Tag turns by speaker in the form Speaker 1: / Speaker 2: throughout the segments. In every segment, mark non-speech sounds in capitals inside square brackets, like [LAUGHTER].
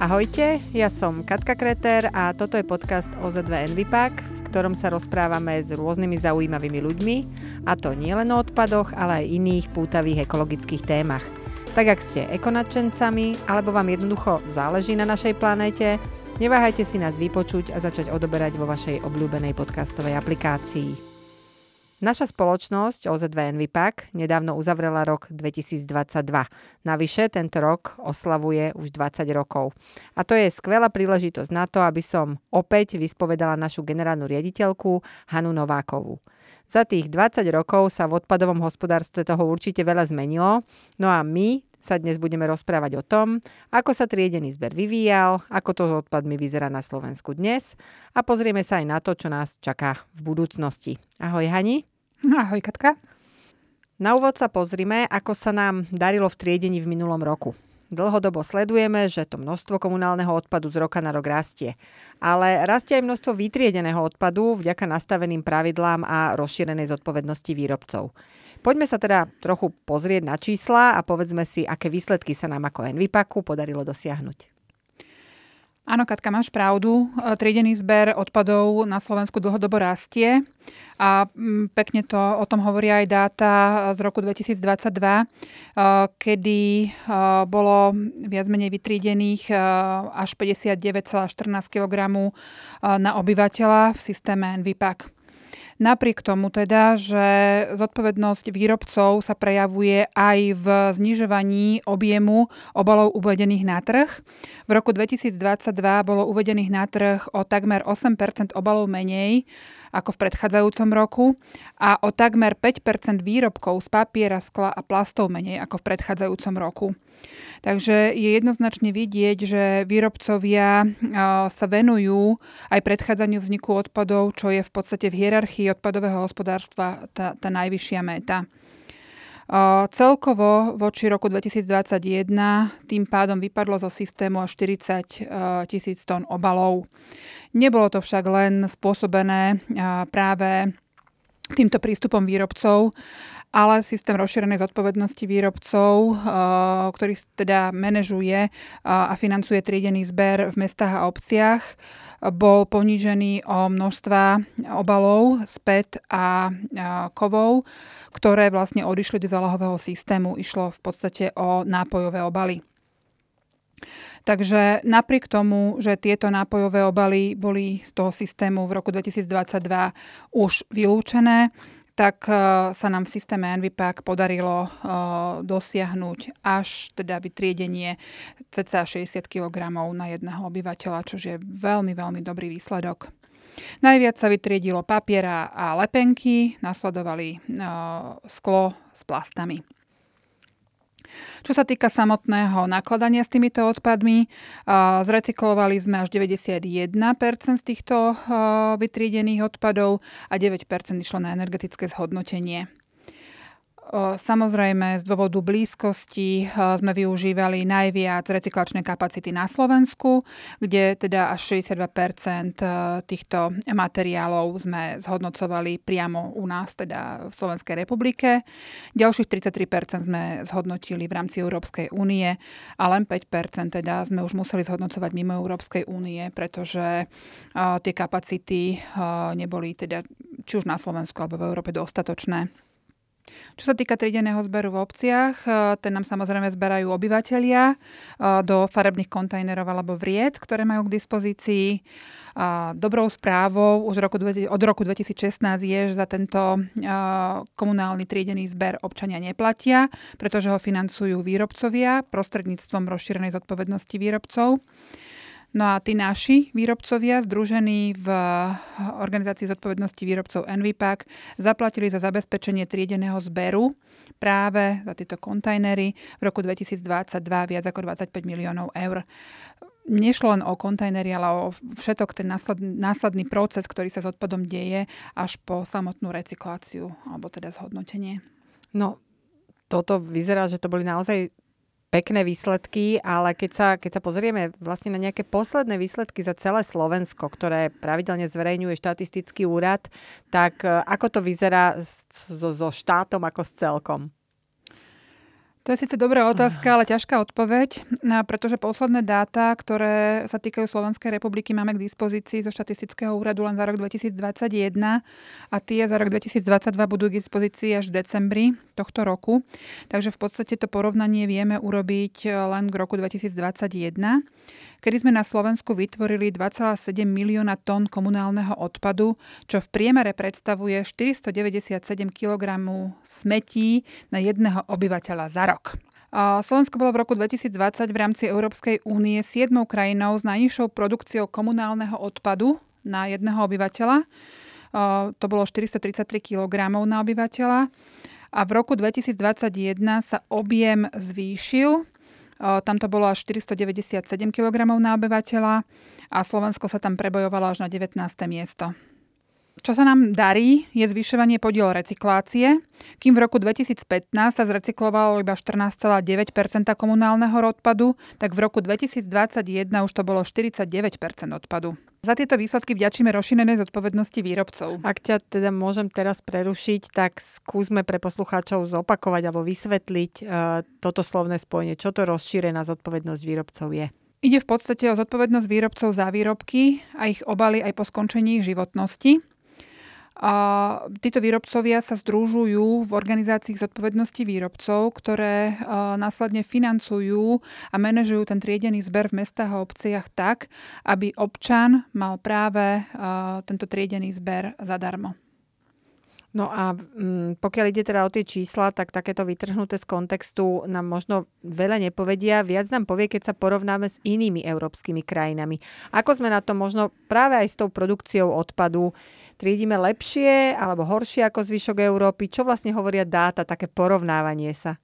Speaker 1: Ahojte, ja som Katka Kreter a toto je podcast OZ2 Envipak, v ktorom sa rozprávame s rôznymi zaujímavými ľuďmi, a to nielen o odpadoch, ale aj iných pútavých ekologických témach. Tak ak ste ekonačencami, alebo vám jednoducho záleží na našej planéte, neváhajte si nás vypočuť a začať odoberať vo vašej obľúbenej podcastovej aplikácii. Naša spoločnosť OZ2 Envipak nedávno uzavrela rok 2022. Navyše tento rok oslavuje už 20 rokov. A to je skvelá príležitosť na to, aby som opäť vyspovedala našu generálnu riaditeľku Hanu Novákovú. Za tých 20 rokov sa v odpadovom hospodárstve toho určite veľa zmenilo, no a my sa dnes budeme rozprávať o tom, ako sa triedený zber vyvíjal, ako to s odpadmi vyzerá na Slovensku dnes a pozrieme sa aj na to, čo nás čaká v budúcnosti. Ahoj Hani.
Speaker 2: Ahoj Katka.
Speaker 1: Na úvod sa pozrime, ako sa nám darilo v triedení v minulom roku. Dlhodobo sledujeme, že to množstvo komunálneho odpadu z roka na rok rastie. Ale rastie aj množstvo vytriedeného odpadu vďaka nastaveným pravidlám a rozšírenej zodpovednosti výrobcov. Poďme sa teda trochu pozrieť na čísla a povedzme si, aké výsledky sa nám ako Envipaku podarilo dosiahnuť.
Speaker 2: Áno, Katka, máš pravdu. E, triedený zber odpadov na Slovensku dlhodobo rastie a mm, pekne to o tom hovoria aj dáta z roku 2022, e, kedy e, bolo viac menej vytriedených až 59,14 kg na obyvateľa v systéme NVPAC. Napriek tomu teda, že zodpovednosť výrobcov sa prejavuje aj v znižovaní objemu obalov uvedených na trh. V roku 2022 bolo uvedených na trh o takmer 8% obalov menej ako v predchádzajúcom roku a o takmer 5% výrobkov z papiera, skla a plastov menej ako v predchádzajúcom roku. Takže je jednoznačne vidieť, že výrobcovia sa venujú aj predchádzaniu vzniku odpadov, čo je v podstate v hierarchii odpadového hospodárstva tá, tá najvyššia meta. Celkovo voči roku 2021 tým pádom vypadlo zo systému až 40 tisíc tón obalov. Nebolo to však len spôsobené práve týmto prístupom výrobcov, ale systém rozšírenej zodpovednosti výrobcov, ktorý teda manažuje a financuje triedený zber v mestách a obciach, bol ponížený o množstva obalov späť a kovov, ktoré vlastne odišli do zálohového systému. Išlo v podstate o nápojové obaly. Takže napriek tomu, že tieto nápojové obaly boli z toho systému v roku 2022 už vylúčené, tak e, sa nám v systéme NVPAC podarilo e, dosiahnuť až teda vytriedenie cca 60 kg na jedného obyvateľa, čo je veľmi, veľmi dobrý výsledok. Najviac sa vytriedilo papiera a lepenky, nasledovali e, sklo s plastami. Čo sa týka samotného nakladania s týmito odpadmi, zrecyklovali sme až 91% z týchto vytriedených odpadov a 9% išlo na energetické zhodnotenie. Samozrejme, z dôvodu blízkosti sme využívali najviac recyklačné kapacity na Slovensku, kde teda až 62 týchto materiálov sme zhodnocovali priamo u nás, teda v Slovenskej republike. Ďalších 33 sme zhodnotili v rámci Európskej únie a len 5 teda sme už museli zhodnocovať mimo Európskej únie, pretože tie kapacity neboli teda či už na Slovensku alebo v Európe dostatočné. Čo sa týka trideného zberu v obciach, e, ten nám samozrejme zberajú obyvateľia e, do farebných kontajnerov alebo vriec, ktoré majú k dispozícii. Dobrou správou už roku, od roku 2016 je, že za tento e, komunálny triedený zber občania neplatia, pretože ho financujú výrobcovia prostredníctvom rozšírenej zodpovednosti výrobcov. No a tí naši výrobcovia, združení v organizácii zodpovednosti výrobcov NVPAC, zaplatili za zabezpečenie triedeného zberu práve za tieto kontajnery v roku 2022 viac ako 25 miliónov eur. Nešlo len o kontajnery, ale o všetok ten následný, proces, ktorý sa s odpadom deje až po samotnú recykláciu alebo teda zhodnotenie.
Speaker 1: No, toto vyzerá, že to boli naozaj pekné výsledky, ale keď sa, keď sa pozrieme vlastne na nejaké posledné výsledky za celé Slovensko, ktoré pravidelne zverejňuje štatistický úrad, tak e, ako to vyzerá so, so štátom ako s celkom?
Speaker 2: To je síce dobrá otázka, ale ťažká odpoveď, pretože posledné dáta, ktoré sa týkajú Slovenskej republiky, máme k dispozícii zo štatistického úradu len za rok 2021 a tie za rok 2022 budú k dispozícii až v decembri tohto roku. Takže v podstate to porovnanie vieme urobiť len k roku 2021 kedy sme na Slovensku vytvorili 2,7 milióna tón komunálneho odpadu, čo v priemere predstavuje 497 kg smetí na jedného obyvateľa za rok. Slovensko bolo v roku 2020 v rámci Európskej únie 7 krajinou s najnižšou produkciou komunálneho odpadu na jedného obyvateľa. To bolo 433 kg na obyvateľa. A v roku 2021 sa objem zvýšil tam to bolo až 497 kg na obyvateľa a Slovensko sa tam prebojovalo až na 19. miesto. Čo sa nám darí, je zvyšovanie podiel recyklácie, kým v roku 2015 sa zrecyklovalo iba 14,9% komunálneho odpadu, tak v roku 2021 už to bolo 49 odpadu. Za tieto výsledky vďačíme rozšírenej zodpovednosti výrobcov.
Speaker 1: Ak ťa teda môžem teraz prerušiť, tak skúsme pre poslucháčov zopakovať alebo vysvetliť uh, toto slovné spojenie. Čo to rozšírená zodpovednosť výrobcov je?
Speaker 2: Ide v podstate o zodpovednosť výrobcov za výrobky a ich obaly aj po skončení ich životnosti. Títo výrobcovia sa združujú v organizácii zodpovednosti výrobcov, ktoré následne financujú a manažujú ten triedený zber v mestách a obciach tak, aby občan mal práve tento triedený zber zadarmo.
Speaker 1: No a mm, pokiaľ ide teda o tie čísla, tak takéto vytrhnuté z kontextu nám možno veľa nepovedia. Viac nám povie, keď sa porovnáme s inými európskymi krajinami. Ako sme na to možno práve aj s tou produkciou odpadu triedime lepšie alebo horšie ako zvyšok Európy? Čo vlastne hovoria dáta, také porovnávanie sa?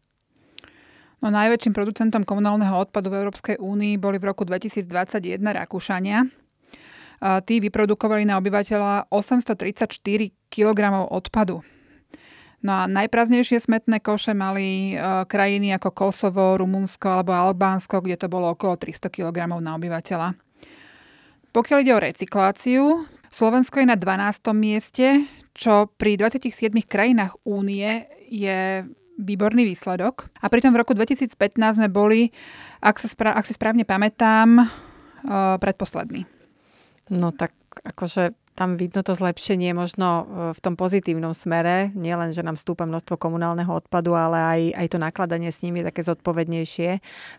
Speaker 2: No, najväčším producentom komunálneho odpadu v Európskej únii boli v roku 2021 Rakúšania. Tí vyprodukovali na obyvateľa 834 kg odpadu. No a najprázdnejšie smetné koše mali krajiny ako Kosovo, Rumunsko alebo Albánsko, kde to bolo okolo 300 kg na obyvateľa. Pokiaľ ide o recykláciu, Slovensko je na 12. mieste, čo pri 27 krajinách únie je výborný výsledok. A pritom v roku 2015 sme boli, ak, sa spra- ak si správne pamätám, uh, predposledný.
Speaker 1: No tak akože tam vidno to zlepšenie možno e, v tom pozitívnom smere. Nielen, že nám stúpa množstvo komunálneho odpadu, ale aj, aj to nakladanie s ním je také zodpovednejšie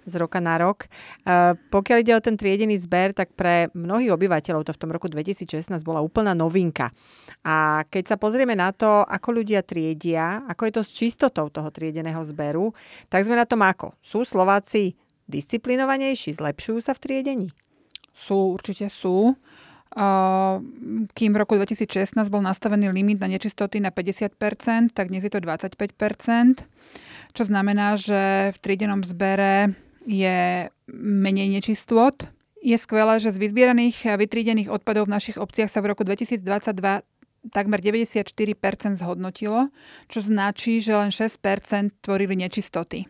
Speaker 1: z roka na rok. E, pokiaľ ide o ten triedený zber, tak pre mnohých obyvateľov to v tom roku 2016 bola úplná novinka. A keď sa pozrieme na to, ako ľudia triedia, ako je to s čistotou toho triedeného zberu, tak sme na tom ako? Sú Slováci disciplinovanejší, zlepšujú sa v triedení?
Speaker 2: Sú, určite sú kým v roku 2016 bol nastavený limit na nečistoty na 50%, tak dnes je to 25%, čo znamená, že v triedenom zbere je menej nečistôt. Je skvelé, že z vyzbieraných a vytriedených odpadov v našich obciach sa v roku 2022 takmer 94% zhodnotilo, čo značí, že len 6% tvorili nečistoty.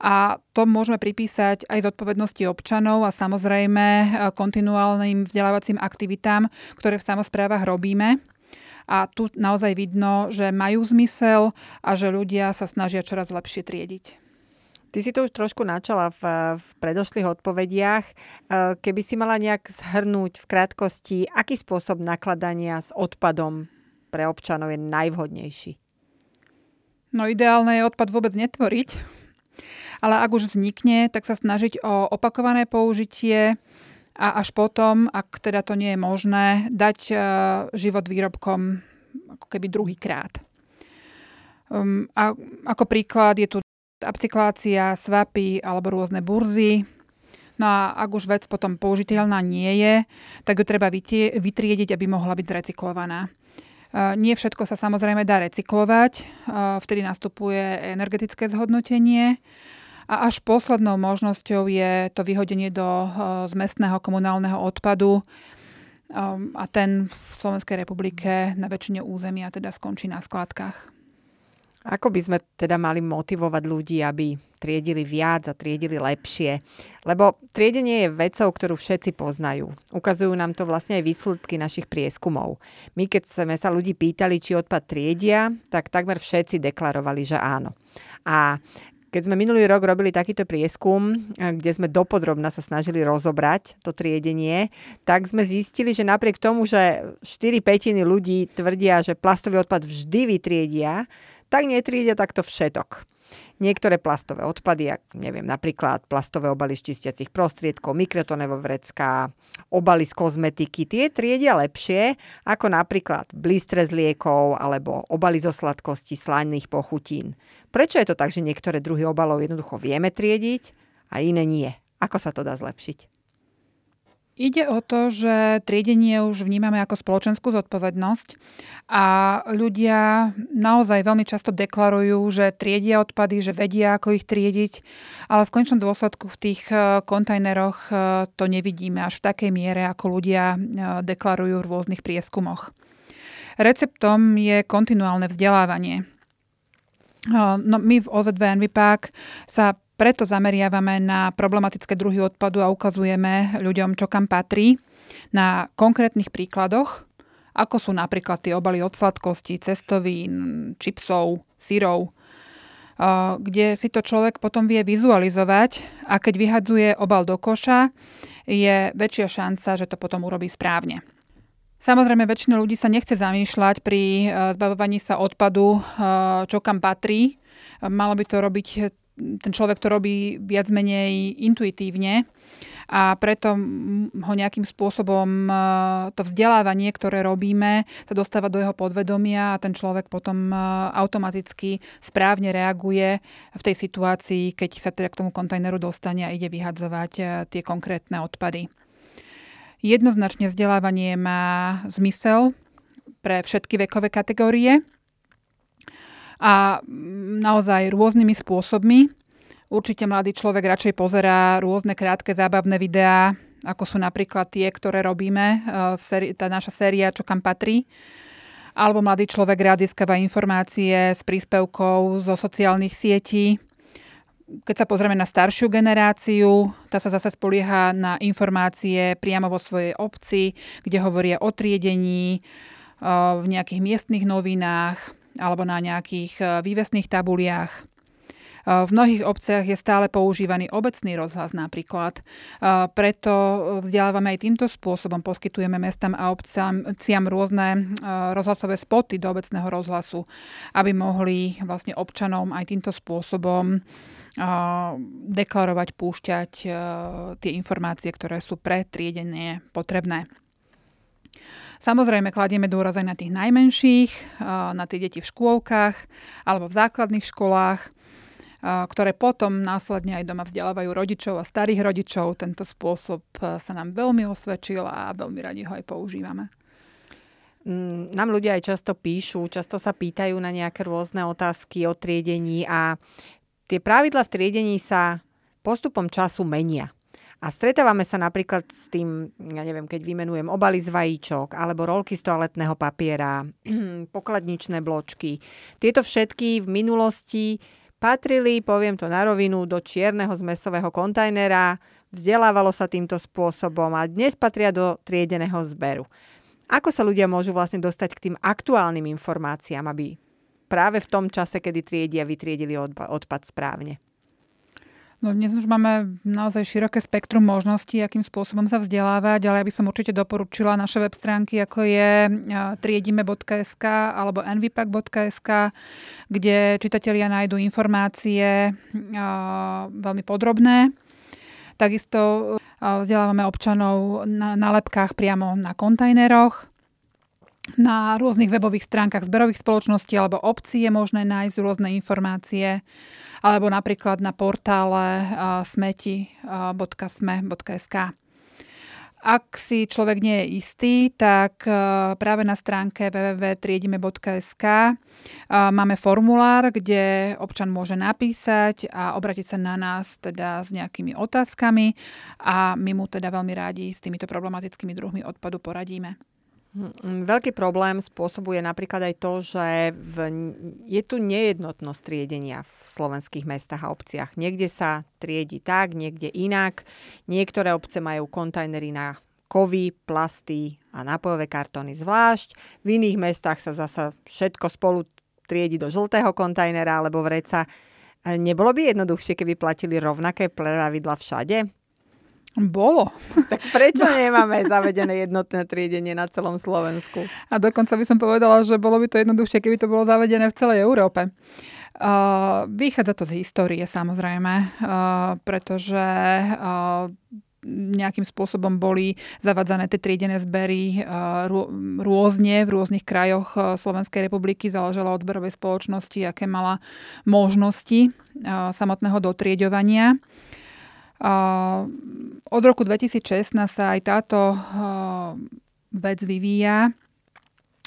Speaker 2: A to môžeme pripísať aj zodpovednosti občanov a samozrejme e, kontinuálnym vzdelávacím aktivitám, ktoré v samozprávach robíme. A tu naozaj vidno, že majú zmysel a že ľudia sa snažia čoraz lepšie triediť.
Speaker 1: Ty si to už trošku načala v, v predošlých odpovediach. E, keby si mala nejak zhrnúť v krátkosti, aký spôsob nakladania s odpadom pre občanov je najvhodnejší?
Speaker 2: No ideálne je odpad vôbec netvoriť, ale ak už vznikne, tak sa snažiť o opakované použitie a až potom, ak teda to nie je možné, dať e, život výrobkom ako keby druhýkrát. Um, a ako príklad je tu upcyklácia, swapy alebo rôzne burzy. No a ak už vec potom použiteľná nie je, tak ju treba vytriediť, aby mohla byť zrecyklovaná. E, nie všetko sa samozrejme dá recyklovať, e, vtedy nastupuje energetické zhodnotenie a až poslednou možnosťou je to vyhodenie do eh, zmestného komunálneho odpadu ehm, a ten v Slovenskej republike na väčšine územia teda skončí na skladkách.
Speaker 1: Ako by sme teda mali motivovať ľudí, aby triedili viac a triedili lepšie? Lebo triedenie je vecou, ktorú všetci poznajú. Ukazujú nám to vlastne aj výsledky našich prieskumov. My, keď sme sa ľudí pýtali, či odpad triedia, tak takmer všetci deklarovali, že áno. A Keď sme minulý rok robili takýto prieskum, kde sme dopodrobna sa snažili rozobrať to triedenie, tak sme zistili, že napriek tomu, že 4 petiny ľudí tvrdia, že plastový odpad vždy vytriedia, tak netriedia takto všetok. Niektoré plastové odpady, ak neviem, napríklad plastové obaly z čistiacich prostriedkov, mikrotonové vrecká, obaly z kozmetiky, tie triedia lepšie ako napríklad blístre z liekov alebo obaly zo sladkosti, slaných pochutín. Prečo je to tak, že niektoré druhy obalov jednoducho vieme triediť a iné nie? Ako sa to dá zlepšiť?
Speaker 2: Ide o to, že triedenie už vnímame ako spoločenskú zodpovednosť a ľudia naozaj veľmi často deklarujú, že triedia odpady, že vedia, ako ich triediť, ale v končnom dôsledku v tých e, kontajneroch e, to nevidíme až v takej miere, ako ľudia e, deklarujú v rôznych prieskumoch. Receptom je kontinuálne vzdelávanie. No, my v OZV NVPAK sa preto zameriavame na problematické druhy odpadu a ukazujeme ľuďom, čo kam patrí, na konkrétnych príkladoch, ako sú napríklad tie obaly od sladkosti, cestovín, čipsov, syrov, kde si to človek potom vie vizualizovať a keď vyhadzuje obal do koša, je väčšia šanca, že to potom urobí správne. Samozrejme, väčšina ľudí sa nechce zamýšľať pri e, zbavovaní sa odpadu, e, čo kam patrí. Malo by to robiť ten človek to robí viac menej intuitívne a preto ho nejakým spôsobom e, to vzdelávanie, ktoré robíme, sa dostáva do jeho podvedomia a ten človek potom e, automaticky správne reaguje v tej situácii, keď sa teda k tomu kontajneru dostane a ide vyhadzovať e, tie konkrétne odpady. Jednoznačne vzdelávanie má zmysel pre všetky vekové kategórie a naozaj rôznymi spôsobmi. Určite mladý človek radšej pozerá rôzne krátke zábavné videá, ako sú napríklad tie, ktoré robíme, e, tá naša séria Čo kam patrí. Alebo mladý človek rád získava informácie s príspevkou zo sociálnych sietí. Keď sa pozrieme na staršiu generáciu, tá sa zase spolieha na informácie priamo vo svojej obci, kde hovoria o triedení, e, v nejakých miestnych novinách, alebo na nejakých e, vývesných tabuliach. E, v mnohých obciach je stále používaný obecný rozhlas napríklad. E, preto vzdelávame aj týmto spôsobom. Poskytujeme mestám a obciam rôzne rozhlasové spoty do obecného rozhlasu, aby mohli vlastne občanom aj týmto spôsobom deklarovať, púšťať tie informácie, ktoré sú pre triedenie potrebné. Samozrejme, kladieme dôraz aj na tých najmenších, na tie deti v škôlkach alebo v základných školách, ktoré potom následne aj doma vzdelávajú rodičov a starých rodičov. Tento spôsob sa nám veľmi osvedčil a veľmi radi ho aj používame.
Speaker 1: Mm, nám ľudia aj často píšu, často sa pýtajú na nejaké rôzne otázky o triedení a tie pravidla v triedení sa postupom času menia. A stretávame sa napríklad s tým, ja neviem, keď vymenujem obaly z vajíčok, alebo rolky z toaletného papiera, [CLEARS THROAT] pokladničné bločky. Tieto všetky v minulosti patrili, poviem to na rovinu, do čierneho zmesového kontajnera, vzdelávalo sa týmto spôsobom a dnes patria do triedeného zberu. Ako sa ľudia môžu vlastne dostať k tým aktuálnym informáciám, aby práve v tom čase, kedy triedia, vytriedili odpad správne?
Speaker 2: No dnes už máme naozaj široké spektrum možností, akým spôsobom sa vzdelávať, ale ja by som určite doporučila naše web stránky, ako je triedime.sk alebo nvipak.sk, kde čitatelia nájdú informácie veľmi podrobné. Takisto vzdelávame občanov na, na lepkách priamo na kontajneroch. Na rôznych webových stránkach zberových spoločností alebo obcí je možné nájsť rôzne informácie alebo napríklad na portále smeti.sme.sk. Ak si človek nie je istý, tak práve na stránke www.triedime.sk máme formulár, kde občan môže napísať a obratiť sa na nás teda s nejakými otázkami a my mu teda veľmi rádi s týmito problematickými druhmi odpadu poradíme.
Speaker 1: Hm, veľký problém spôsobuje napríklad aj to, že v, je tu nejednotnosť triedenia v slovenských mestách a obciach. Niekde sa triedi tak, niekde inak. Niektoré obce majú kontajnery na kovy, plasty a nápojové kartóny zvlášť. V iných mestách sa zasa všetko spolu triedi do žltého kontajnera alebo vreca. Nebolo by jednoduchšie, keby platili rovnaké pravidla všade?
Speaker 2: Bolo.
Speaker 1: Tak prečo [LAUGHS] nemáme zavedené jednotné triedenie na celom Slovensku?
Speaker 2: A dokonca by som povedala, že bolo by to jednoduchšie, keby to bolo zavedené v celej Európe. Uh, vychádza to z histórie samozrejme, uh, pretože uh, nejakým spôsobom boli zavadzané tie triedené zbery rôzne v rôznych krajoch Slovenskej republiky. Záležalo od zberovej spoločnosti, aké mala možnosti samotného dotrieďovania. Od roku 2016 sa aj táto vec vyvíja.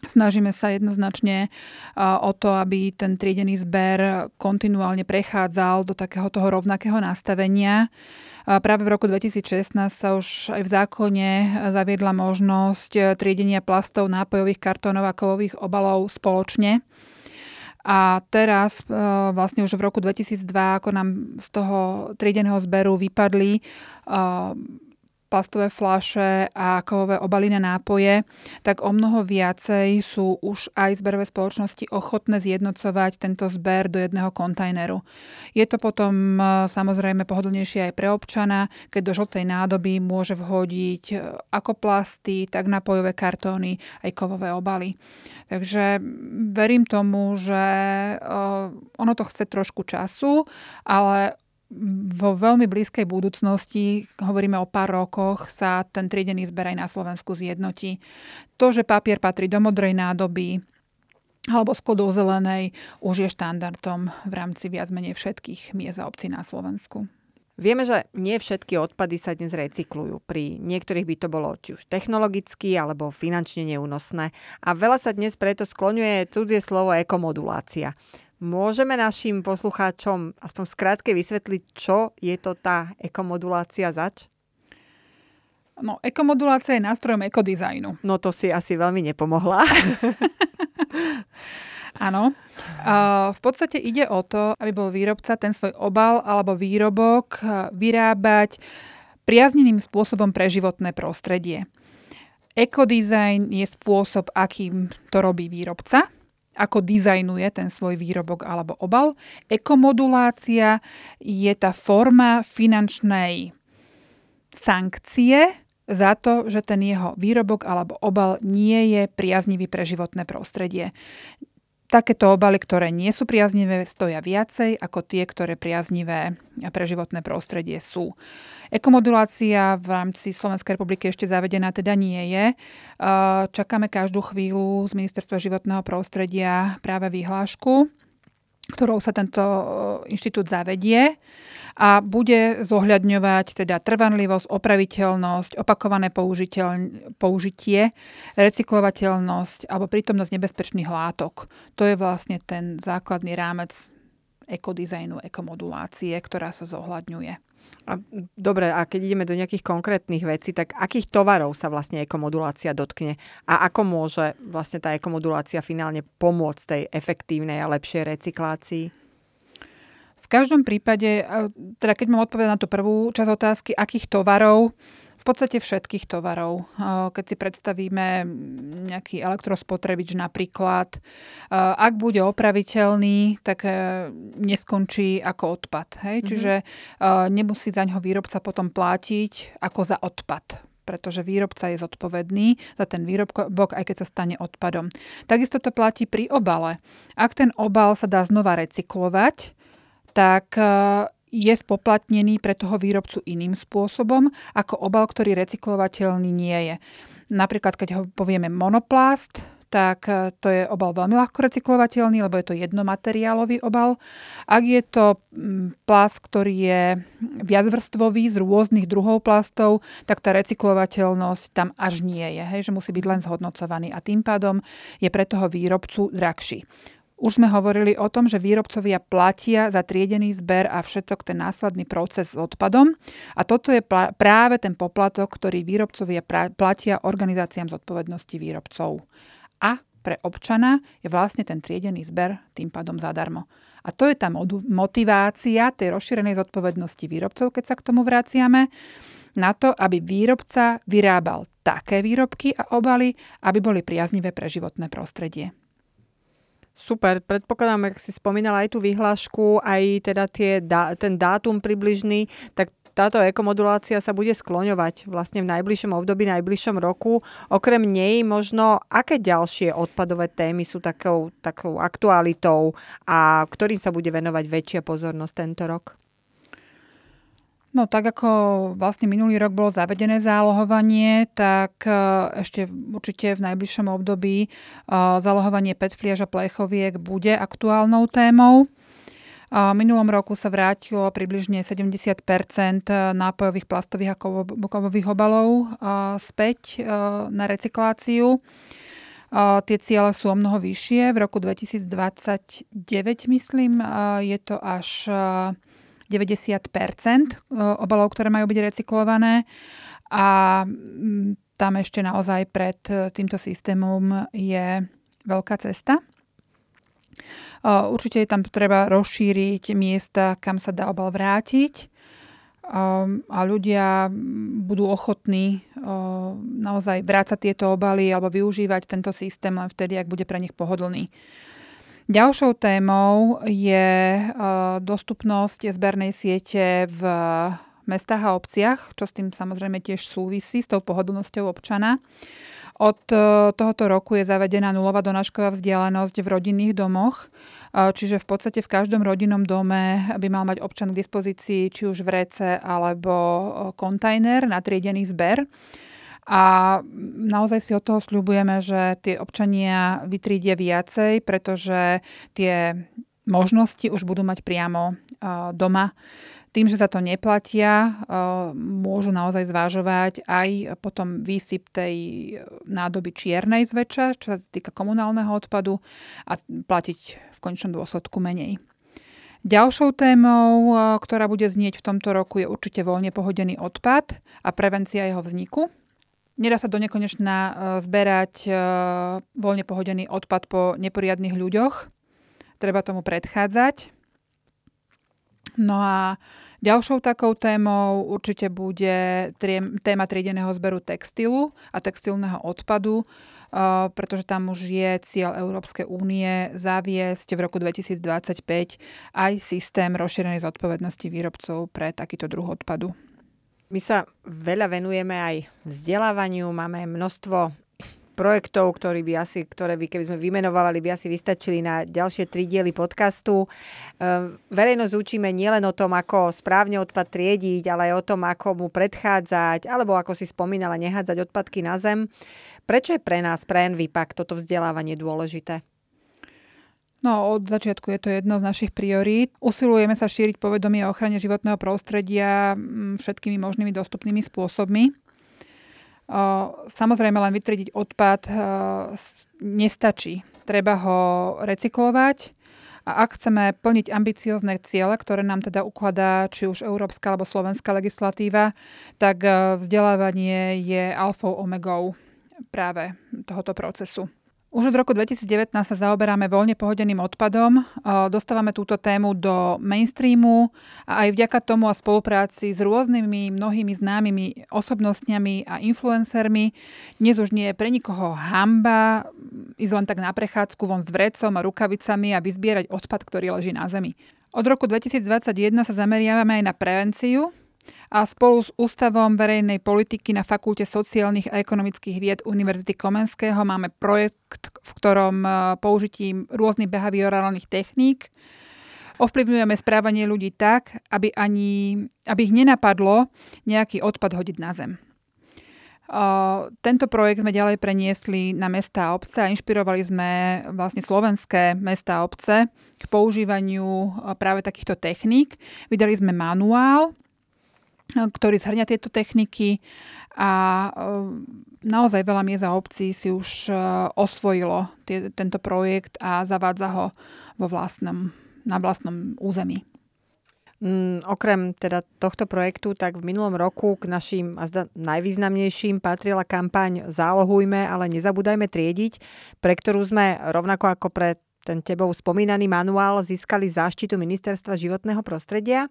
Speaker 2: Snažíme sa jednoznačne o to, aby ten triedený zber kontinuálne prechádzal do takého toho rovnakého nastavenia. Práve v roku 2016 sa už aj v zákone zaviedla možnosť triedenia plastov, nápojových kartónov a kovových obalov spoločne. A teraz vlastne už v roku 2002, ako nám z toho triedeného zberu vypadli plastové fľaše a kovové obaly na nápoje, tak o mnoho viacej sú už aj zberové spoločnosti ochotné zjednocovať tento zber do jedného kontajneru. Je to potom e, samozrejme pohodlnejšie aj pre občana, keď do žltej nádoby môže vhodiť e, ako plasty, tak nápojové kartóny, aj kovové obaly. Takže verím tomu, že e, ono to chce trošku času, ale vo veľmi blízkej budúcnosti, hovoríme o pár rokoch, sa ten triedený zber aj na Slovensku zjednotí. To, že papier patrí do modrej nádoby alebo do zelenej, už je štandardom v rámci viac menej všetkých miest a obcí na Slovensku.
Speaker 1: Vieme, že nie všetky odpady sa dnes recyklujú. Pri niektorých by to bolo či už technologicky alebo finančne neúnosné. A veľa sa dnes preto skloňuje cudzie slovo ekomodulácia. Môžeme našim poslucháčom aspoň skrátke vysvetliť, čo je to tá ekomodulácia zač?
Speaker 2: No, ekomodulácia je nástrojom ekodizajnu.
Speaker 1: No to si asi veľmi nepomohla. [LAUGHS]
Speaker 2: Áno. V podstate ide o to, aby bol výrobca ten svoj obal alebo výrobok vyrábať priazneným spôsobom pre životné prostredie. Ekodizajn je spôsob, akým to robí výrobca ako dizajnuje ten svoj výrobok alebo obal. Ekomodulácia je tá forma finančnej sankcie za to, že ten jeho výrobok alebo obal nie je priaznivý pre životné prostredie. Takéto obaly, ktoré nie sú priaznivé, stoja viacej ako tie, ktoré priaznivé pre životné prostredie sú. Ekomodulácia v rámci Slovenskej republiky ešte zavedená teda nie je. Čakáme každú chvíľu z Ministerstva životného prostredia práve vyhlášku, ktorou sa tento inštitút zavedie a bude zohľadňovať teda trvanlivosť, opraviteľnosť, opakované použitie, recyklovateľnosť alebo prítomnosť nebezpečných látok. To je vlastne ten základný rámec ekodizajnu, ekomodulácie, ktorá sa zohľadňuje.
Speaker 1: A, dobre, a keď ideme do nejakých konkrétnych vecí, tak akých tovarov sa vlastne ekomodulácia dotkne a ako môže vlastne tá ekomodulácia finálne pomôcť tej efektívnej a lepšej recyklácii?
Speaker 2: V každom prípade, teda keď mám odpovedať na tú prvú časť otázky, akých tovarov, v podstate všetkých tovarov. Keď si predstavíme nejaký elektrospotrebič napríklad, ak bude opraviteľný, tak neskončí ako odpad. Hej? Mm-hmm. Čiže nemusí za ňo výrobca potom platiť ako za odpad pretože výrobca je zodpovedný za ten výrobok, aj keď sa stane odpadom. Takisto to platí pri obale. Ak ten obal sa dá znova recyklovať, tak je spoplatnený pre toho výrobcu iným spôsobom ako obal, ktorý recyklovateľný nie je. Napríklad, keď ho povieme monoplast, tak e, to je obal veľmi ľahko recyklovateľný, lebo je to jednomateriálový obal. Ak je to plast, ktorý je viacvrstvový z rôznych druhov plastov, tak tá recyklovateľnosť tam až nie je, hej, že musí byť len zhodnocovaný a tým pádom je pre toho výrobcu drahší. Už sme hovorili o tom, že výrobcovia platia za triedený zber a všetok ten následný proces s odpadom. A toto je práve ten poplatok, ktorý výrobcovia platia organizáciám zodpovednosti výrobcov. A pre občana je vlastne ten triedený zber tým pádom zadarmo. A to je tá motivácia tej rozšírenej zodpovednosti výrobcov, keď sa k tomu vraciame, na to, aby výrobca vyrábal také výrobky a obaly, aby boli priaznivé pre životné prostredie.
Speaker 1: Super, predpokladám, ak si spomínala aj tú vyhlášku, aj teda tie, ten dátum približný, tak táto ekomodulácia sa bude skloňovať vlastne v najbližšom období, najbližšom roku. Okrem nej možno, aké ďalšie odpadové témy sú takou, takou aktualitou a ktorým sa bude venovať väčšia pozornosť tento rok?
Speaker 2: No tak ako vlastne minulý rok bolo zavedené zálohovanie, tak e, ešte určite v najbližšom období e, zálohovanie petfliaž a plechoviek bude aktuálnou témou. V minulom roku sa vrátilo približne 70% nápojových plastových a kovových obalov späť na recykláciu. Tie ciele sú o mnoho vyššie. V roku 2029, myslím, je to až 90% obalov, ktoré majú byť recyklované. A tam ešte naozaj pred týmto systémom je veľká cesta. Určite je tam treba rozšíriť miesta, kam sa dá obal vrátiť a ľudia budú ochotní naozaj vrácať tieto obaly alebo využívať tento systém len vtedy, ak bude pre nich pohodlný. Ďalšou témou je dostupnosť zbernej siete v mestách a obciach, čo s tým samozrejme tiež súvisí s tou pohodlnosťou občana. Od e, tohoto roku je zavedená nulová donášková vzdialenosť v rodinných domoch, e, čiže v podstate v každom rodinnom dome by mal mať občan k dispozícii či už vrece alebo kontajner na triedený zber. A naozaj si od toho sľubujeme, že tie občania vytrídia viacej, pretože tie možnosti už budú mať priamo doma tým, že sa to neplatia, môžu naozaj zvážovať aj potom výsyp tej nádoby čiernej zväčša, čo sa týka komunálneho odpadu a platiť v končnom dôsledku menej. Ďalšou témou, ktorá bude znieť v tomto roku, je určite voľne pohodený odpad a prevencia jeho vzniku. Nedá sa do nekonečna zberať voľne pohodený odpad po neporiadnych ľuďoch. Treba tomu predchádzať. No a ďalšou takou témou určite bude téma triedeného zberu textilu a textilného odpadu, pretože tam už je cieľ Európskej únie zaviesť v roku 2025 aj systém rozšírenej zodpovednosti výrobcov pre takýto druh odpadu.
Speaker 1: My sa veľa venujeme aj vzdelávaniu, máme množstvo projektov, ktorý by asi, ktoré by, keby sme vymenovali, by asi vystačili na ďalšie tri diely podcastu. Ehm, verejnosť učíme nielen o tom, ako správne odpad triediť, ale aj o tom, ako mu predchádzať, alebo ako si spomínala, nehádzať odpadky na zem. Prečo je pre nás, pre NVPAK, toto vzdelávanie dôležité?
Speaker 2: No, od začiatku je to jedno z našich priorít. Usilujeme sa šíriť povedomie o ochrane životného prostredia všetkými možnými dostupnými spôsobmi. Samozrejme len vytriediť odpad nestačí. Treba ho recyklovať a ak chceme plniť ambiciozne ciele, ktoré nám teda ukladá či už európska alebo slovenská legislatíva, tak vzdelávanie je alfou omegou práve tohoto procesu. Už od roku 2019 sa zaoberáme voľne pohodeným odpadom. Dostávame túto tému do mainstreamu a aj vďaka tomu a spolupráci s rôznymi mnohými známymi osobnostňami a influencermi dnes už nie je pre nikoho hamba ísť len tak na prechádzku von s vrecom a rukavicami a vyzbierať odpad, ktorý leží na zemi. Od roku 2021 sa zameriavame aj na prevenciu, a spolu s Ústavom verejnej politiky na Fakulte sociálnych a ekonomických vied Univerzity Komenského máme projekt, v ktorom e, použitím rôznych behaviorálnych techník ovplyvňujeme správanie ľudí tak, aby, ani, aby ich nenapadlo nejaký odpad hodiť na zem. Uh, tento projekt sme ďalej preniesli na mesta a obce a inšpirovali sme vlastne slovenské mesta a obce k používaniu práve takýchto techník. Vydali sme manuál, ktorý zhrňa tieto techniky a e, naozaj veľa miest a obcí si už e, osvojilo tie, tento projekt a zavádza ho vo vlastnom, na vlastnom území.
Speaker 1: Mm, okrem teda tohto projektu, tak v minulom roku k našim a najvýznamnejším patrila kampaň Zálohujme, ale nezabúdajme triediť, pre ktorú sme rovnako ako pre ten tebou spomínaný manuál získali záštitu Ministerstva životného prostredia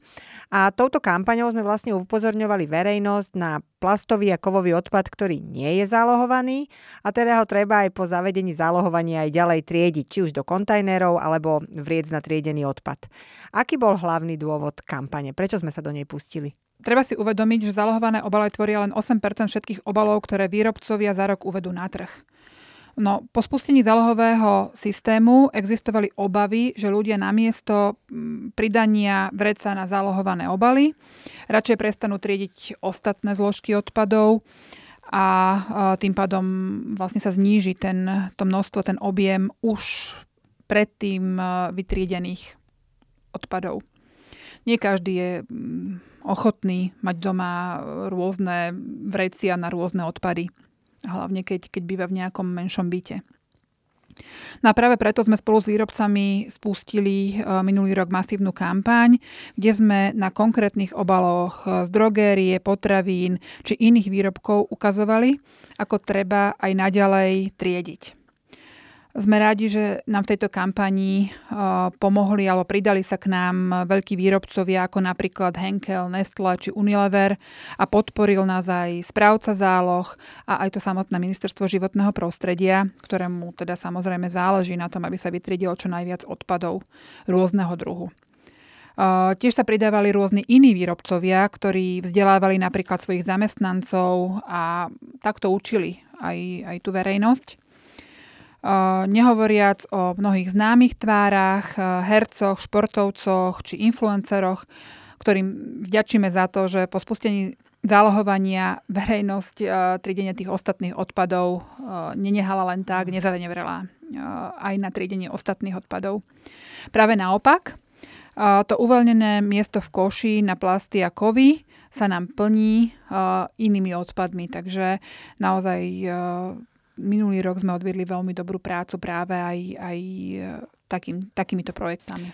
Speaker 1: a touto kampaňou sme vlastne upozorňovali verejnosť na plastový a kovový odpad, ktorý nie je zálohovaný a teda ho treba aj po zavedení zálohovania aj ďalej triediť, či už do kontajnerov alebo vriec na triedený odpad. Aký bol hlavný dôvod kampane? Prečo sme sa do nej pustili?
Speaker 2: Treba si uvedomiť, že zálohované obaly tvoria len 8% všetkých obalov, ktoré výrobcovia za rok uvedú na trh. No, po spustení zálohového systému existovali obavy, že ľudia namiesto mm, pridania vreca na zálohované obaly radšej prestanú triediť ostatné zložky odpadov a tým pádom vlastne sa zníži ten, to množstvo, ten objem už predtým vytriedených odpadov. Nie každý je mm, ochotný mať doma rôzne vrecia na rôzne odpady hlavne keď, keď býva v nejakom menšom byte. No a práve preto sme spolu s výrobcami spustili e, minulý rok masívnu kampaň, kde sme na konkrétnych obaloch z drogérie, potravín či iných výrobkov ukazovali, ako treba aj naďalej triediť. Sme rádi, že nám v tejto kampani pomohli alebo pridali sa k nám veľkí výrobcovia ako napríklad Henkel, Nestle či Unilever a podporil nás aj správca záloh a aj to samotné ministerstvo životného prostredia, ktorému teda samozrejme záleží na tom, aby sa vytriedilo čo najviac odpadov rôzneho druhu. Tiež sa pridávali rôzni iní výrobcovia, ktorí vzdelávali napríklad svojich zamestnancov a takto učili aj, aj tú verejnosť nehovoriac o mnohých známych tvárach, hercoch, športovcoch či influenceroch, ktorým vďačíme za to, že po spustení zálohovania verejnosť triedenia tých ostatných odpadov nenehala len tak, nezavenevrela aj na triedenie ostatných odpadov. Práve naopak, to uvoľnené miesto v koši na plasty a kovy sa nám plní inými odpadmi, takže naozaj minulý rok sme odviedli veľmi dobrú prácu práve aj, aj e, takým, takýmito projektami.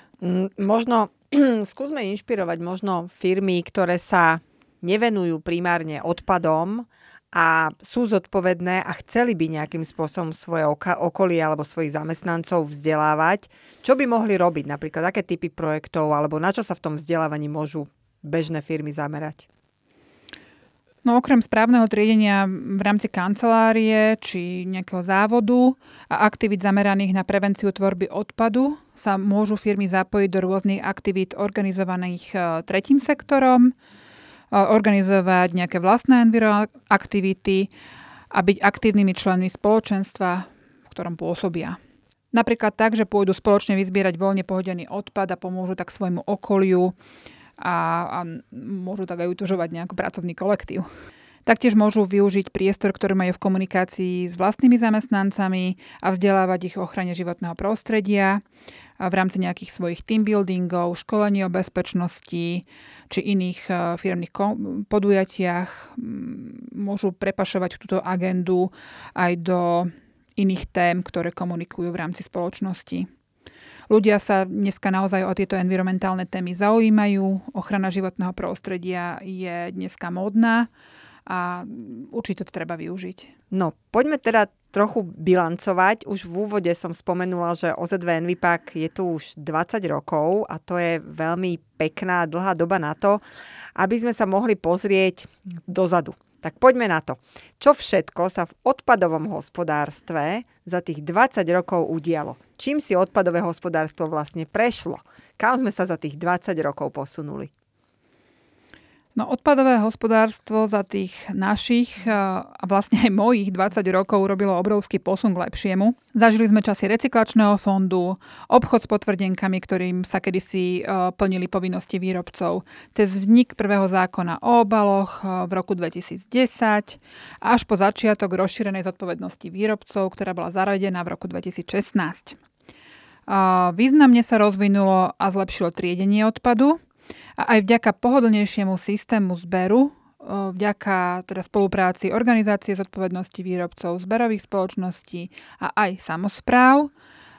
Speaker 1: Možno [CLEARS THROAT] skúsme inšpirovať možno firmy, ktoré sa nevenujú primárne odpadom a sú zodpovedné a chceli by nejakým spôsobom svoje okolie alebo svojich zamestnancov vzdelávať. Čo by mohli robiť? Napríklad aké typy projektov alebo na čo sa v tom vzdelávaní môžu bežné firmy zamerať?
Speaker 2: No okrem správneho triedenia v rámci kancelárie či nejakého závodu a aktivít zameraných na prevenciu tvorby odpadu sa môžu firmy zapojiť do rôznych aktivít organizovaných e, tretím sektorom, e, organizovať nejaké vlastné enviro aktivity a byť aktívnymi členmi spoločenstva, v ktorom pôsobia. Napríklad tak, že pôjdu spoločne vyzbierať voľne pohodený odpad a pomôžu tak svojmu okoliu a, a môžu tak aj utužovať nejaký pracovný kolektív. Taktiež môžu využiť priestor, ktorý majú v komunikácii s vlastnými zamestnancami a vzdelávať ich o ochrane životného prostredia v rámci nejakých svojich team buildingov, školení o bezpečnosti či iných e, firmných podujatiach. Môžu prepašovať túto agendu aj do iných tém, ktoré komunikujú v rámci spoločnosti. Ľudia sa dneska naozaj o tieto environmentálne témy zaujímajú. Ochrana životného prostredia je dneska módna a určite to treba využiť.
Speaker 1: No, poďme teda trochu bilancovať. Už v úvode som spomenula, že OZV Envipak je tu už 20 rokov a to je veľmi pekná, dlhá doba na to, aby sme sa mohli pozrieť dozadu. Tak poďme na to. Čo všetko sa v odpadovom hospodárstve za tých 20 rokov udialo? Čím si odpadové hospodárstvo vlastne prešlo? Kam sme sa za tých 20 rokov posunuli?
Speaker 2: No odpadové hospodárstvo za tých našich eh, a vlastne aj mojich 20 rokov urobilo obrovský posun k lepšiemu. Zažili sme časy recyklačného fondu, obchod s potvrdenkami, ktorým sa kedysi eh, plnili povinnosti výrobcov, cez vznik prvého zákona o obaloch eh, v roku 2010 až po začiatok rozšírenej zodpovednosti výrobcov, ktorá bola zaradená v roku 2016. Významne sa rozvinulo a zlepšilo triedenie odpadu, a aj vďaka pohodlnejšiemu systému zberu, vďaka teda spolupráci organizácie zodpovednosti výrobcov, zberových spoločností a aj samozpráv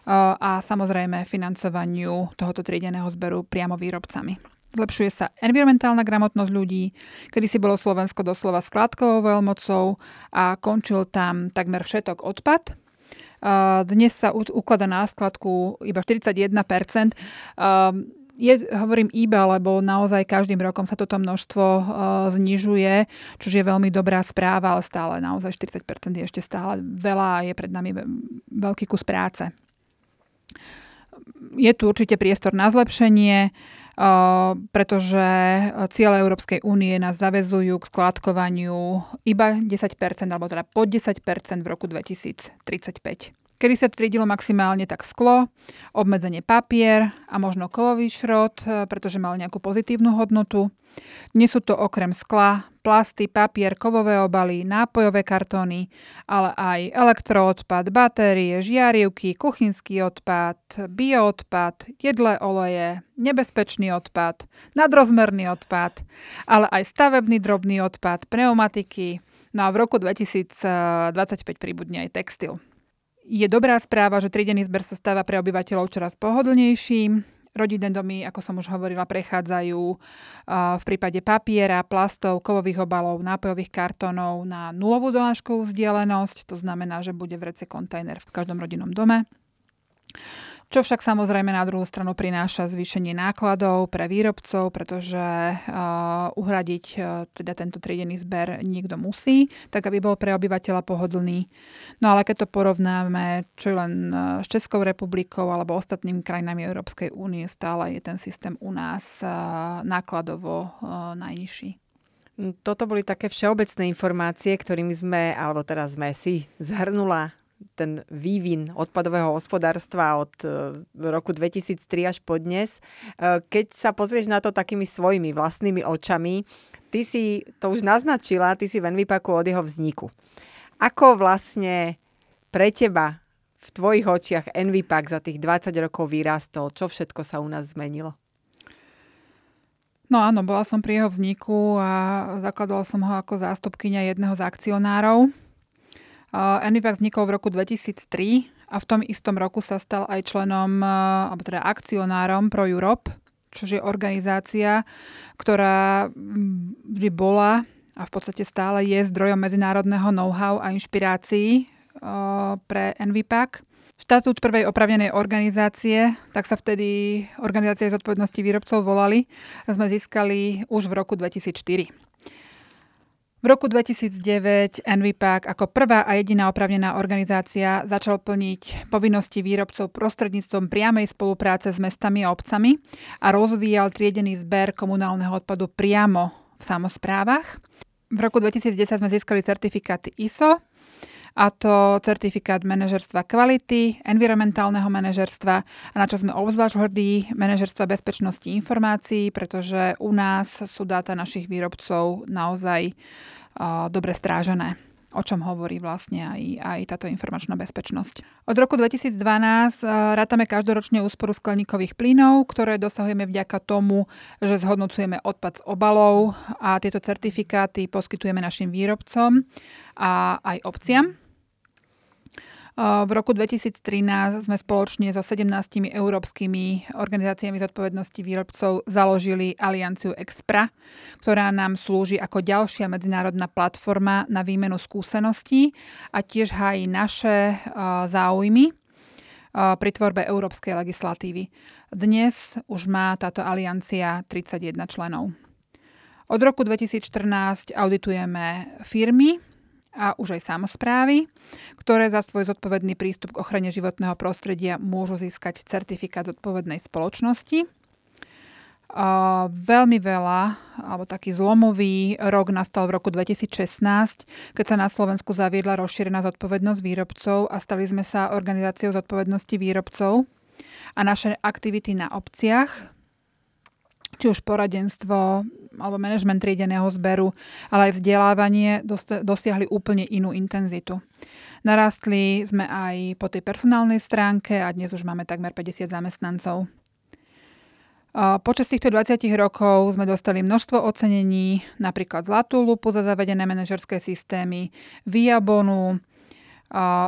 Speaker 2: a samozrejme financovaniu tohoto triedeného zberu priamo výrobcami. Zlepšuje sa environmentálna gramotnosť ľudí, kedy si bolo Slovensko doslova skladkovou veľmocou a končil tam takmer všetok odpad. Dnes sa uklada na skladku iba 41%. Je, hovorím iba, lebo naozaj každým rokom sa toto množstvo uh, znižuje, čo je veľmi dobrá správa, ale stále naozaj 40% je ešte stále veľa a je pred nami veľký kus práce. Je tu určite priestor na zlepšenie. Uh, pretože ciele Európskej únie nás zavezujú k skladkovaniu iba 10%, alebo teda pod 10% v roku 2035 kedy sa triedilo maximálne tak sklo, obmedzenie papier a možno kovový šrot, e, pretože mal nejakú pozitívnu hodnotu. Dnes sú to okrem skla, plasty, papier, kovové obaly, nápojové kartóny, ale aj elektroodpad, batérie, žiarivky, kuchynský odpad, bioodpad, jedlé oleje, nebezpečný odpad, nadrozmerný odpad, ale aj stavebný drobný odpad, pneumatiky, no a v roku 2025 pribudne aj textil. Je dobrá správa, že tridený zber sa stáva pre obyvateľov čoraz pohodlnejším. Rodinné domy, ako som už hovorila, prechádzajú v prípade papiera, plastov, kovových obalov, nápojových kartónov na nulovú donáškovú vzdialenosť. To znamená, že bude v rece kontajner v každom rodinnom dome čo však samozrejme na druhú stranu prináša zvýšenie nákladov pre výrobcov, pretože uh, uhradiť uh, teda tento triedený zber niekto musí, tak aby bol pre obyvateľa pohodlný. No ale keď to porovnáme, čo len uh, s Českou republikou alebo ostatnými krajinami Európskej únie, stále je ten systém u nás nákladovo najnižší.
Speaker 1: Toto boli také všeobecné informácie, ktorými sme, alebo teraz sme si zhrnula ten vývin odpadového hospodárstva od e, roku 2003 až po dnes. E, keď sa pozrieš na to takými svojimi vlastnými očami, ty si to už naznačila, ty si v Envipaku od jeho vzniku. Ako vlastne pre teba v tvojich očiach Envipak za tých 20 rokov vyrastol? Čo všetko sa u nás zmenilo?
Speaker 2: No áno, bola som pri jeho vzniku a zakladala som ho ako zástupkynia jedného z akcionárov Envipak vznikol v roku 2003 a v tom istom roku sa stal aj členom, alebo teda akcionárom Pro Europe, čo je organizácia, ktorá vždy bola a v podstate stále je zdrojom medzinárodného know-how a inšpirácií pre Envipak. Štatút prvej opravnenej organizácie, tak sa vtedy organizácie zodpovednosti výrobcov volali, sme získali už v roku 2004. V roku 2009 NVPAC ako prvá a jediná opravnená organizácia začal plniť povinnosti výrobcov prostredníctvom priamej spolupráce s mestami a obcami a rozvíjal triedený zber komunálneho odpadu priamo v samozprávach. V roku 2010 sme získali certifikáty ISO, a to certifikát manažerstva kvality, environmentálneho manažerstva a na čo sme obzvlášť hrdí, manažerstva bezpečnosti informácií, pretože u nás sú dáta našich výrobcov naozaj dobre strážené o čom hovorí vlastne aj, aj táto informačná bezpečnosť. Od roku 2012 rátame každoročne úsporu skleníkových plynov, ktoré dosahujeme vďaka tomu, že zhodnocujeme odpad z obalov a tieto certifikáty poskytujeme našim výrobcom a aj obciam. V roku 2013 sme spoločne so 17 európskymi organizáciami zodpovednosti výrobcov založili Alianciu Expra, ktorá nám slúži ako ďalšia medzinárodná platforma na výmenu skúseností a tiež hájí naše záujmy pri tvorbe európskej legislatívy. Dnes už má táto aliancia 31 členov. Od roku 2014 auditujeme firmy, a už aj samozprávy, ktoré za svoj zodpovedný prístup k ochrane životného prostredia môžu získať certifikát zodpovednej spoločnosti. Uh, veľmi veľa, alebo taký zlomový rok nastal v roku 2016, keď sa na Slovensku zaviedla rozšírená zodpovednosť výrobcov a stali sme sa organizáciou zodpovednosti výrobcov a naše aktivity na obciach či už poradenstvo alebo manažment triedeného zberu, ale aj vzdelávanie dosiahli úplne inú intenzitu. Narastli sme aj po tej personálnej stránke a dnes už máme takmer 50 zamestnancov. Počas týchto 20 rokov sme dostali množstvo ocenení, napríklad Zlatú lupu za zavedené manažerské systémy, Viabonu,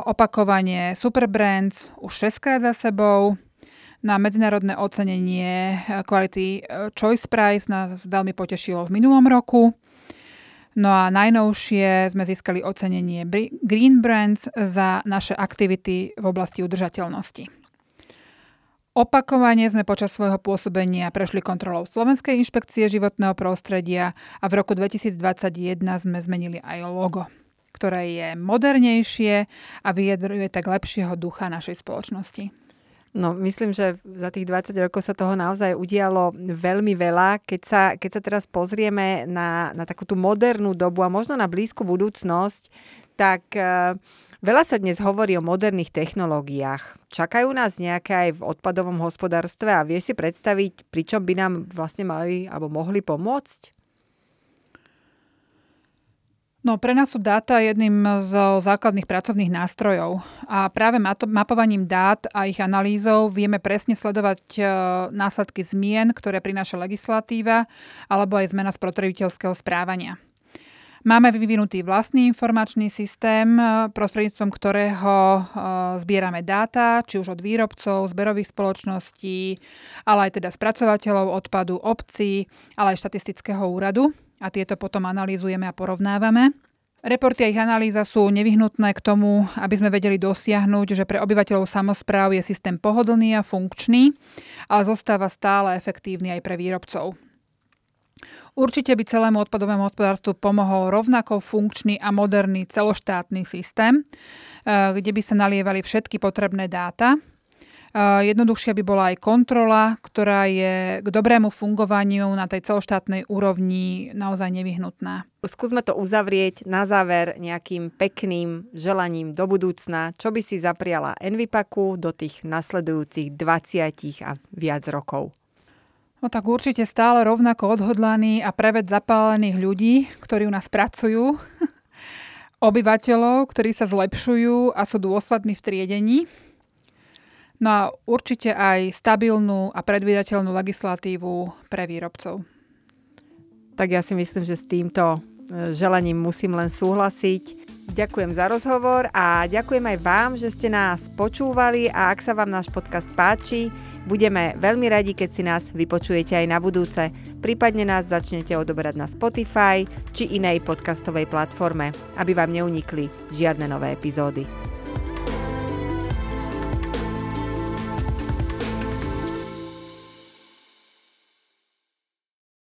Speaker 2: opakovanie Superbrands už 6 krát za sebou, na medzinárodné ocenenie kvality eh, Choice Prize nás veľmi potešilo v minulom roku. No a najnovšie sme získali ocenenie Green Brands za naše aktivity v oblasti udržateľnosti. Opakovane sme počas svojho pôsobenia prešli kontrolou Slovenskej inšpekcie životného prostredia a v roku 2021 sme zmenili aj logo, ktoré je modernejšie a vyjadruje tak lepšieho ducha našej spoločnosti.
Speaker 1: No, myslím, že za tých 20 rokov sa toho naozaj udialo veľmi veľa. Keď sa, keď sa teraz pozrieme na, na takú tú modernú dobu a možno na blízku budúcnosť, tak uh, Veľa sa dnes hovorí o moderných technológiách. Čakajú nás nejaké aj v odpadovom hospodárstve a vieš si predstaviť, pričom by nám vlastne mali alebo mohli pomôcť?
Speaker 2: No, pre nás sú dáta jedným z základných pracovných nástrojov a práve mapovaním dát a ich analýzou vieme presne sledovať e, následky zmien, ktoré prináša legislatíva alebo aj zmena spotrebiteľského správania. Máme vyvinutý vlastný informačný systém, e, prostredníctvom ktorého e, zbierame dáta, či už od výrobcov, zberových spoločností, ale aj teda spracovateľov odpadu, obcí, ale aj štatistického úradu. A tieto potom analýzujeme a porovnávame. Reporty a ich analýza sú nevyhnutné k tomu, aby sme vedeli dosiahnuť, že pre obyvateľov samozpráv je systém pohodlný a funkčný, ale zostáva stále efektívny aj pre výrobcov. Určite by celému odpadovému hospodárstvu pomohol rovnako funkčný a moderný celoštátny systém, eh, kde by sa nalievali všetky potrebné dáta. Eh, jednoduchšia by bola aj kontrola, ktorá je k dobrému fungovaniu na tej celoštátnej úrovni naozaj nevyhnutná.
Speaker 1: Skúsme to uzavrieť na záver nejakým pekným želaním do budúcna. Čo by si zapriala Envipaku do tých nasledujúcich 20 a viac rokov?
Speaker 2: No tak určite stále rovnako odhodlaní a preved zapálených ľudí, ktorí u nás pracujú, [LAUGHS] obyvateľov, ktorí sa zlepšujú a sú dôslední v triedení. No a určite aj stabilnú a predvídateľnú legislatívu pre výrobcov.
Speaker 1: Tak ja si myslím, že s týmto e, želaním musím len súhlasiť. Ďakujem za rozhovor a ďakujem aj vám, že ste nás počúvali a ak sa vám náš podcast páči, Budeme veľmi radi, keď si nás vypočujete aj na budúce, prípadne nás začnete odoberať na Spotify či inej podcastovej platforme, aby vám neunikli žiadne nové epizódy.